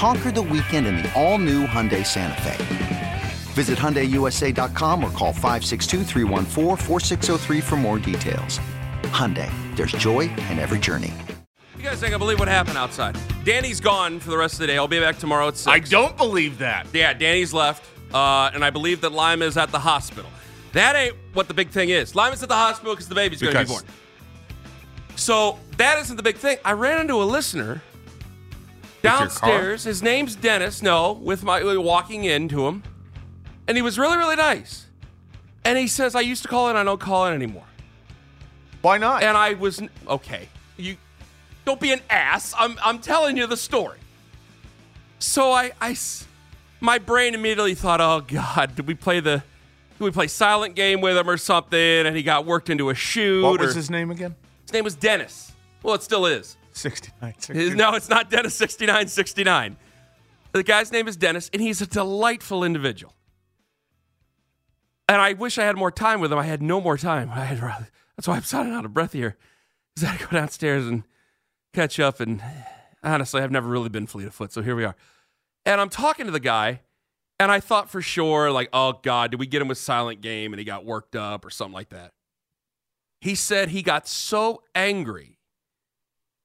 Conquer the weekend in the all-new Hyundai Santa Fe. Visit HyundaiUSA.com or call 562 for more details. Hyundai, there's joy in every journey. You guys ain't gonna believe what happened outside. Danny's gone for the rest of the day. I'll be back tomorrow at 6. I don't believe that. Yeah, Danny's left, uh, and I believe that Lima is at the hospital. That ain't what the big thing is. Lima's at the hospital because the baby's going to be born. So that isn't the big thing. I ran into a listener your car? Downstairs. His name's Dennis. No, with my walking into him, and he was really, really nice. And he says, "I used to call in. I don't call in anymore." Why not? And I was okay. You don't be an ass. I'm I'm telling you the story. So I I my brain immediately thought, "Oh God, did we play the did we play silent game with him or something?" And he got worked into a shoot. what was or- his name again? his name was Dennis. Well, it still is. 69. His- no, it's not Dennis 6969. The guy's name is Dennis, and he's a delightful individual. And I wish I had more time with him. I had no more time. I had rather, that's why I'm sounding out of breath here. Because I had to go downstairs and catch up. And honestly, I've never really been fleet of foot. So here we are. And I'm talking to the guy, and I thought for sure, like, oh God, did we get him with silent game and he got worked up or something like that? He said he got so angry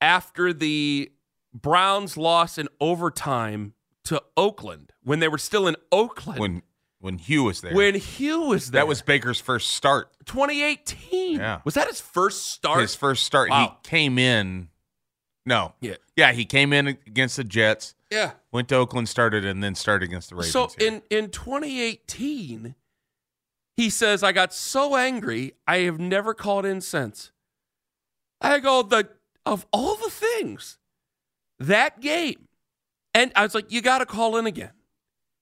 after the Browns loss in overtime to Oakland when they were still in Oakland. When when Hugh was there. When Hugh was there. that was Baker's first start. 2018. Yeah. Was that his first start? His first start. Wow. He came in. No. Yeah. Yeah, he came in against the Jets, yeah. went to Oakland, started, and then started against the Ravens. So here. in in 2018, he says, I got so angry, I have never called in since. I go, the of all the things, that game. And I was like, you gotta call in again.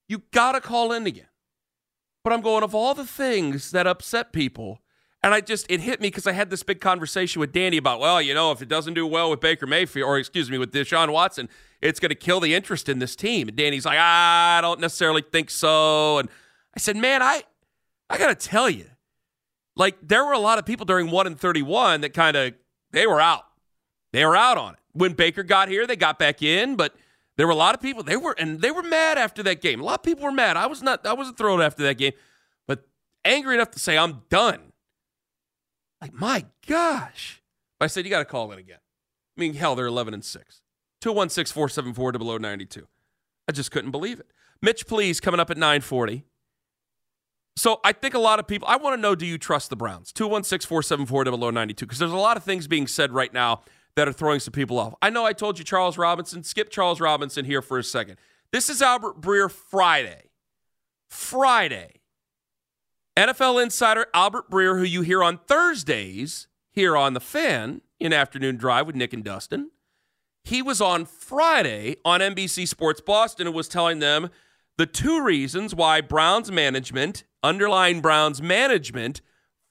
You gotta call in again. But I'm going, of all the things that upset people, and I just it hit me because I had this big conversation with Danny about, well, you know, if it doesn't do well with Baker Mayfield, or excuse me, with Deshaun Watson, it's going to kill the interest in this team. And Danny's like, I don't necessarily think so. And I said, man, I I gotta tell you, like there were a lot of people during one and thirty-one that kind of they were out. They were out on it. When Baker got here, they got back in, but there were a lot of people they were and they were mad after that game. A lot of people were mad. I was not I wasn't thrilled after that game, but angry enough to say I'm done. Like my gosh. I said you got to call in again. I mean, hell, they're 11 and 6. 216 474 0092. I just couldn't believe it. Mitch, please, coming up at 940. So I think a lot of people, I want to know do you trust the Browns? 216 474 0092. Because there's a lot of things being said right now that are throwing some people off. I know I told you Charles Robinson. Skip Charles Robinson here for a second. This is Albert Breer Friday. Friday. NFL insider Albert Breer, who you hear on Thursdays here on The Fan in Afternoon Drive with Nick and Dustin. He was on Friday on NBC Sports Boston and was telling them the two reasons why Browns management, underlying Browns management,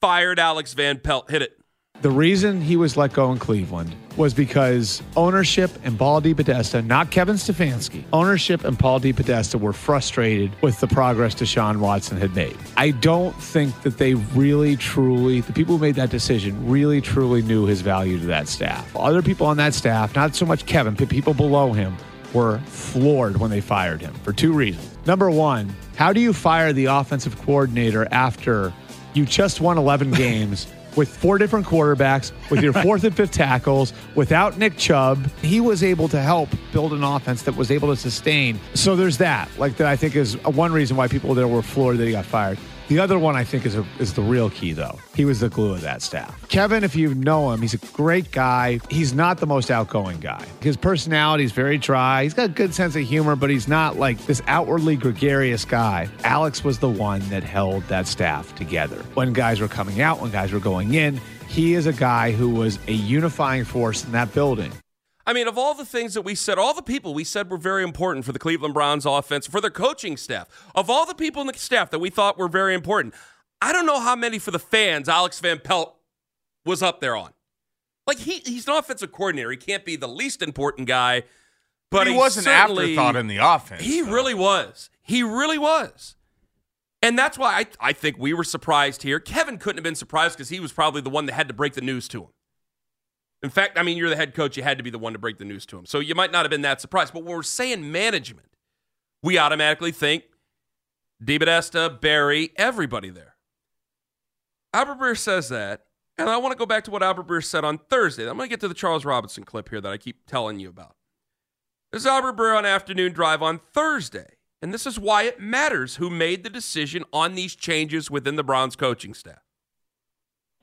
fired Alex Van Pelt. Hit it. The reason he was let go in Cleveland was because ownership and Paul DePodesta, not Kevin Stefanski, ownership and Paul DePodesta were frustrated with the progress Deshaun Watson had made. I don't think that they really, truly, the people who made that decision really, truly knew his value to that staff. Other people on that staff, not so much Kevin, but people below him, were floored when they fired him for two reasons. Number one, how do you fire the offensive coordinator after you just won 11 games? With four different quarterbacks, with your fourth and fifth tackles, without Nick Chubb, he was able to help build an offense that was able to sustain. So there's that. Like that, I think is one reason why people there were floored that he got fired. The other one I think is a, is the real key though. He was the glue of that staff. Kevin, if you know him, he's a great guy. He's not the most outgoing guy. His personality is very dry. He's got a good sense of humor, but he's not like this outwardly gregarious guy. Alex was the one that held that staff together. When guys were coming out, when guys were going in, he is a guy who was a unifying force in that building. I mean, of all the things that we said, all the people we said were very important for the Cleveland Browns offense, for their coaching staff, of all the people in the staff that we thought were very important, I don't know how many for the fans Alex Van Pelt was up there on. Like he, he's an offensive coordinator. He can't be the least important guy, but he, was an afterthought in the offense. He though. really was. He really was. And that's why I, I think we were surprised here. Kevin couldn't have been surprised because he was probably the one that had to break the news to him. In fact, I mean, you're the head coach. You had to be the one to break the news to him. So you might not have been that surprised. But when we're saying management, we automatically think DePodesta, Berry, everybody there. Albert Breer says that. And I want to go back to what Albert Breer said on Thursday. I'm going to get to the Charles Robinson clip here that I keep telling you about. This is Albert Breer on afternoon drive on Thursday. And this is why it matters who made the decision on these changes within the Browns coaching staff.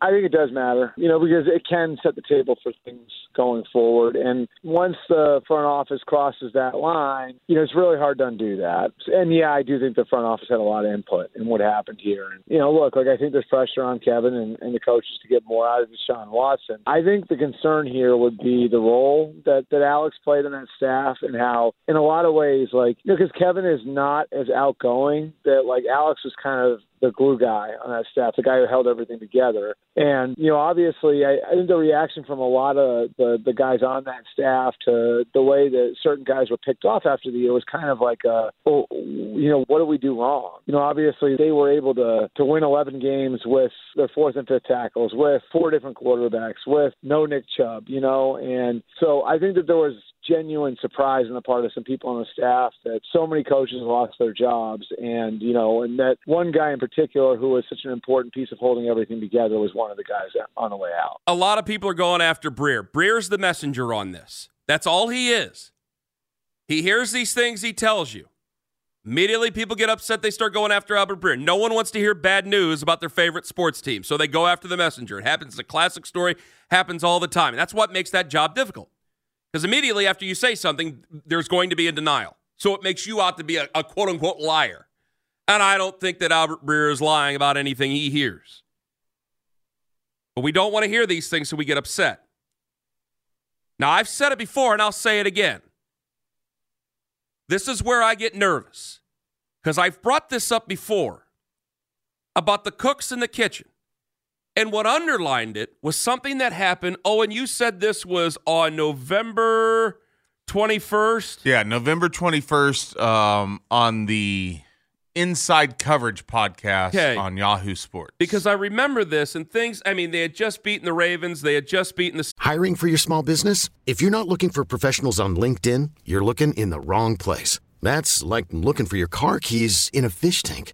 I think it does matter, you know, because it can set the table for things going forward. And once the front office crosses that line, you know, it's really hard to undo that. And yeah, I do think the front office had a lot of input in what happened here. And, you know, look, like I think there's pressure on Kevin and, and the coaches to get more out of Deshaun Watson. I think the concern here would be the role that, that Alex played in that staff and how, in a lot of ways, like, you know, because Kevin is not as outgoing, that like Alex was kind of the glue guy on that staff, the guy who held everything together. And, you know, obviously, I, I think the reaction from a lot of the, the guys on that staff to the way that certain guys were picked off after the year was kind of like, a, oh, you know, what do we do wrong? You know, obviously, they were able to, to win 11 games with their fourth and fifth tackles, with four different quarterbacks, with no Nick Chubb, you know. And so I think that there was genuine surprise on the part of some people on the staff that so many coaches lost their jobs and you know and that one guy in particular who was such an important piece of holding everything together was one of the guys on the way out A lot of people are going after Breer. Breer's the messenger on this. That's all he is. He hears these things, he tells you. Immediately, people get upset. They start going after Albert Breer. No one wants to hear bad news about their favorite sports team, so they go after the messenger. It happens. It's a classic story. Happens all the time. And that's what makes that job difficult. Because immediately after you say something, there's going to be a denial. So it makes you out to be a, a quote unquote liar. And I don't think that Albert Breer is lying about anything he hears. But we don't want to hear these things so we get upset. Now, I've said it before and I'll say it again. This is where I get nervous because I've brought this up before about the cooks in the kitchen. And what underlined it was something that happened. Oh, and you said this was on November 21st. Yeah, November 21st um, on the Inside Coverage podcast Okay. on Yahoo Sports. Because I remember this and things, I mean, they had just beaten the Ravens, they had just beaten the Hiring for your small business? If you're not looking for professionals on LinkedIn, you're looking in the wrong place. That's like looking for your car keys in a fish tank.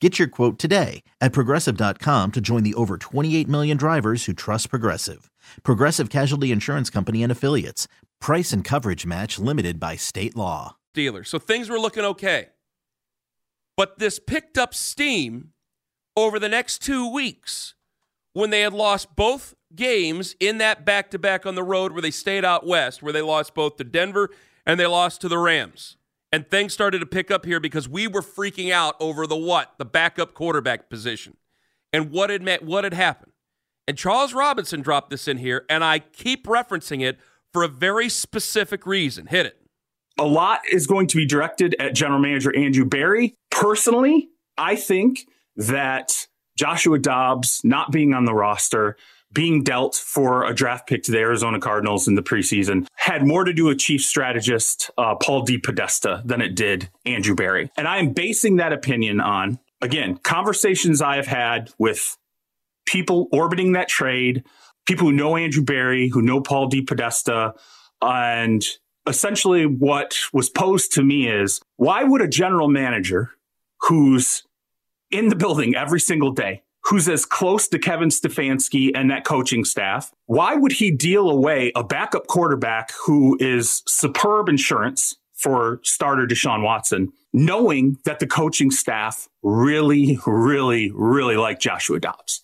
Get your quote today at progressive.com to join the over 28 million drivers who trust Progressive. Progressive Casualty Insurance Company and Affiliates. Price and coverage match limited by state law. Steelers. So things were looking okay. But this picked up steam over the next two weeks when they had lost both games in that back to back on the road where they stayed out west, where they lost both to Denver and they lost to the Rams. And things started to pick up here because we were freaking out over the what? The backup quarterback position. and what had met, what had happened. And Charles Robinson dropped this in here, and I keep referencing it for a very specific reason. Hit it. A lot is going to be directed at general manager Andrew Berry. Personally, I think that Joshua Dobbs not being on the roster, being dealt for a draft pick to the Arizona Cardinals in the preseason had more to do with chief strategist uh, Paul Podesta than it did Andrew Berry. And I am basing that opinion on, again, conversations I have had with people orbiting that trade, people who know Andrew Berry, who know Paul DePodesta, and essentially what was posed to me is why would a general manager who's in the building every single day, who's as close to Kevin Stefanski and that coaching staff, why would he deal away a backup quarterback who is superb insurance for starter Deshaun Watson, knowing that the coaching staff really, really, really like Joshua Dobbs?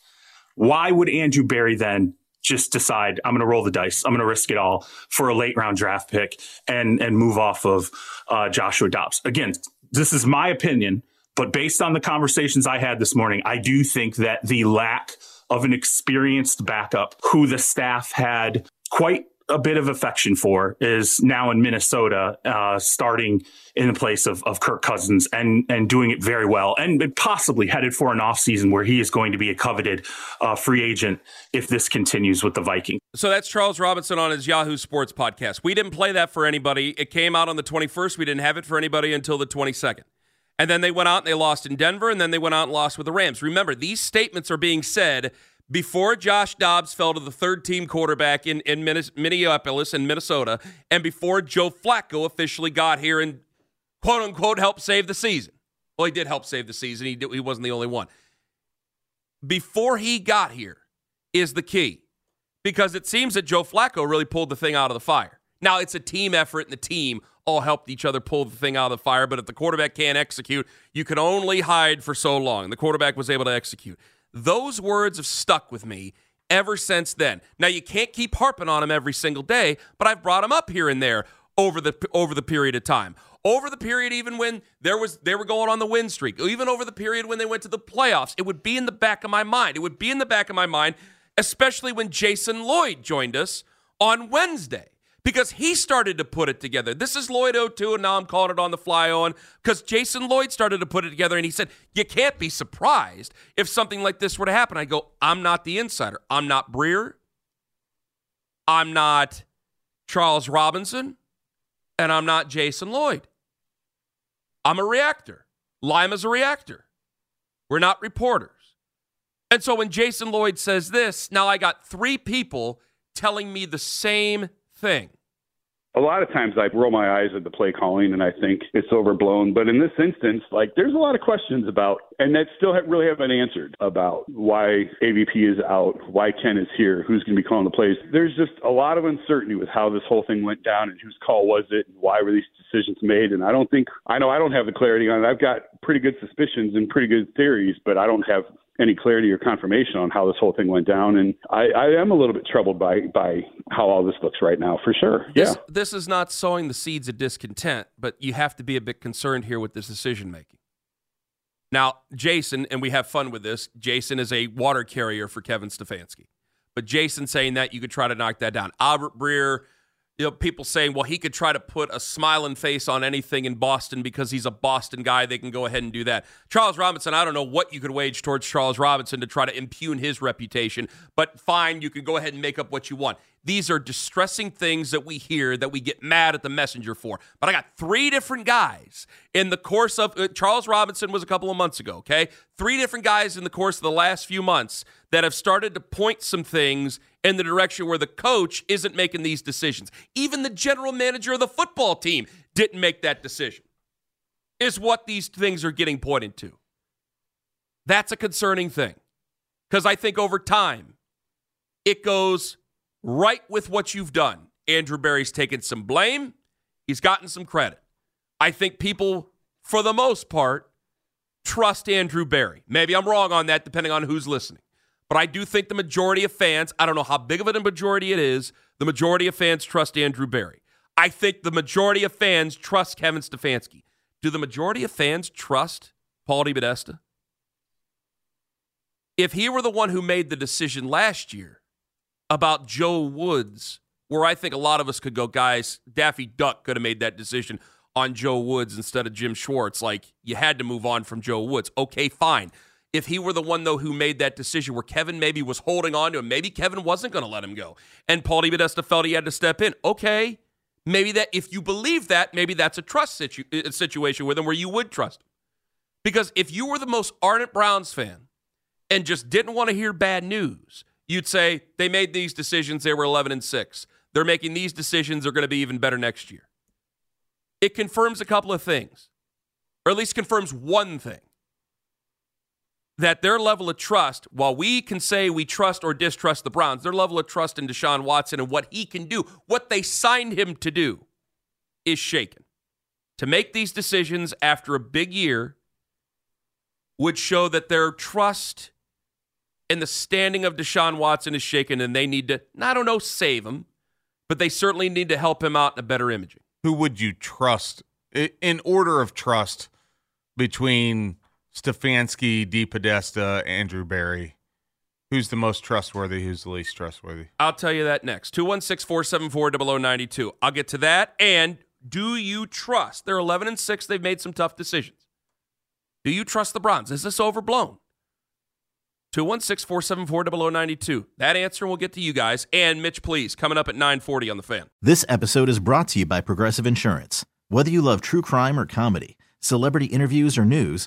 Why would Andrew Berry then just decide I'm going to roll the dice. I'm going to risk it all for a late round draft pick and and move off of uh, Joshua Dobbs. Again, this is my opinion, but based on the conversations I had this morning, I do think that the lack of an experienced backup who the staff had quite a bit of affection for is now in Minnesota, uh, starting in the place of, of Kirk Cousins and and doing it very well, and possibly headed for an offseason where he is going to be a coveted uh, free agent if this continues with the Vikings. So that's Charles Robinson on his Yahoo Sports podcast. We didn't play that for anybody. It came out on the 21st. We didn't have it for anybody until the 22nd. And then they went out and they lost in Denver, and then they went out and lost with the Rams. Remember, these statements are being said before Josh Dobbs fell to the third team quarterback in, in Minneapolis and Minnesota, and before Joe Flacco officially got here and quote unquote helped save the season. Well, he did help save the season. He, did, he wasn't the only one. Before he got here is the key because it seems that Joe Flacco really pulled the thing out of the fire. Now, it's a team effort, and the team all helped each other pull the thing out of the fire. But if the quarterback can't execute, you can only hide for so long. The quarterback was able to execute. Those words have stuck with me ever since then. Now you can't keep harping on them every single day, but I've brought them up here and there over the over the period of time. Over the period even when there was they were going on the win streak, even over the period when they went to the playoffs, it would be in the back of my mind. It would be in the back of my mind, especially when Jason Lloyd joined us on Wednesday because he started to put it together. This is Lloyd 02, and now I'm calling it on the fly on because Jason Lloyd started to put it together, and he said, You can't be surprised if something like this were to happen. I go, I'm not the insider. I'm not Breer. I'm not Charles Robinson, and I'm not Jason Lloyd. I'm a reactor. Lima's a reactor. We're not reporters. And so when Jason Lloyd says this, now I got three people telling me the same thing? A lot of times I roll my eyes at the play calling and I think it's overblown. But in this instance, like there's a lot of questions about, and that still have, really haven't been answered about why AVP is out, why Ken is here, who's going to be calling the plays. There's just a lot of uncertainty with how this whole thing went down and whose call was it and why were these decisions made. And I don't think, I know I don't have the clarity on it. I've got pretty good suspicions and pretty good theories, but I don't have any clarity or confirmation on how this whole thing went down. And I, I am a little bit troubled by by how all this looks right now, for sure. This, yeah. This is not sowing the seeds of discontent, but you have to be a bit concerned here with this decision making. Now, Jason, and we have fun with this. Jason is a water carrier for Kevin Stefanski, but Jason saying that you could try to knock that down. Albert Breer you know, people saying, well, he could try to put a smiling face on anything in Boston because he's a Boston guy. They can go ahead and do that. Charles Robinson, I don't know what you could wage towards Charles Robinson to try to impugn his reputation, but fine, you can go ahead and make up what you want. These are distressing things that we hear that we get mad at the messenger for. But I got three different guys in the course of uh, Charles Robinson was a couple of months ago, okay? Three different guys in the course of the last few months that have started to point some things in the direction where the coach isn't making these decisions. Even the general manager of the football team didn't make that decision, is what these things are getting pointed to. That's a concerning thing because I think over time it goes right with what you've done. Andrew Berry's taken some blame, he's gotten some credit. I think people, for the most part, trust Andrew Barry. Maybe I'm wrong on that, depending on who's listening. But I do think the majority of fans, I don't know how big of a majority it is, the majority of fans trust Andrew Berry. I think the majority of fans trust Kevin Stefanski. Do the majority of fans trust Paul DePodesta? If he were the one who made the decision last year about Joe Woods, where I think a lot of us could go, guys, Daffy Duck could have made that decision on Joe Woods instead of Jim Schwartz. Like you had to move on from Joe Woods. Okay, fine. If he were the one though who made that decision where Kevin maybe was holding on to him, maybe Kevin wasn't going to let him go, and Paul DePodesta felt he had to step in. Okay, maybe that if you believe that, maybe that's a trust situ- uh, situation with him where you would trust him. Because if you were the most ardent Browns fan and just didn't want to hear bad news, you'd say they made these decisions. They were 11 and six. They're making these decisions. They're going to be even better next year it confirms a couple of things, or at least confirms one thing that their level of trust, while we can say we trust or distrust the Browns, their level of trust in Deshaun Watson and what he can do, what they signed him to do, is shaken. To make these decisions after a big year would show that their trust in the standing of Deshaun Watson is shaken and they need to, I don't know, save him, but they certainly need to help him out in a better imaging who would you trust in order of trust between Stefanski, DePodesta, Andrew Berry? Who's the most trustworthy? Who's the least trustworthy? I'll tell you that next. 216 474 0092. I'll get to that. And do you trust? They're 11 and 6. They've made some tough decisions. Do you trust the Browns? Is this overblown? 216 474 0092. That answer we'll get to you guys. And Mitch, please, coming up at 940 on the fan. This episode is brought to you by Progressive Insurance. Whether you love true crime or comedy, celebrity interviews or news,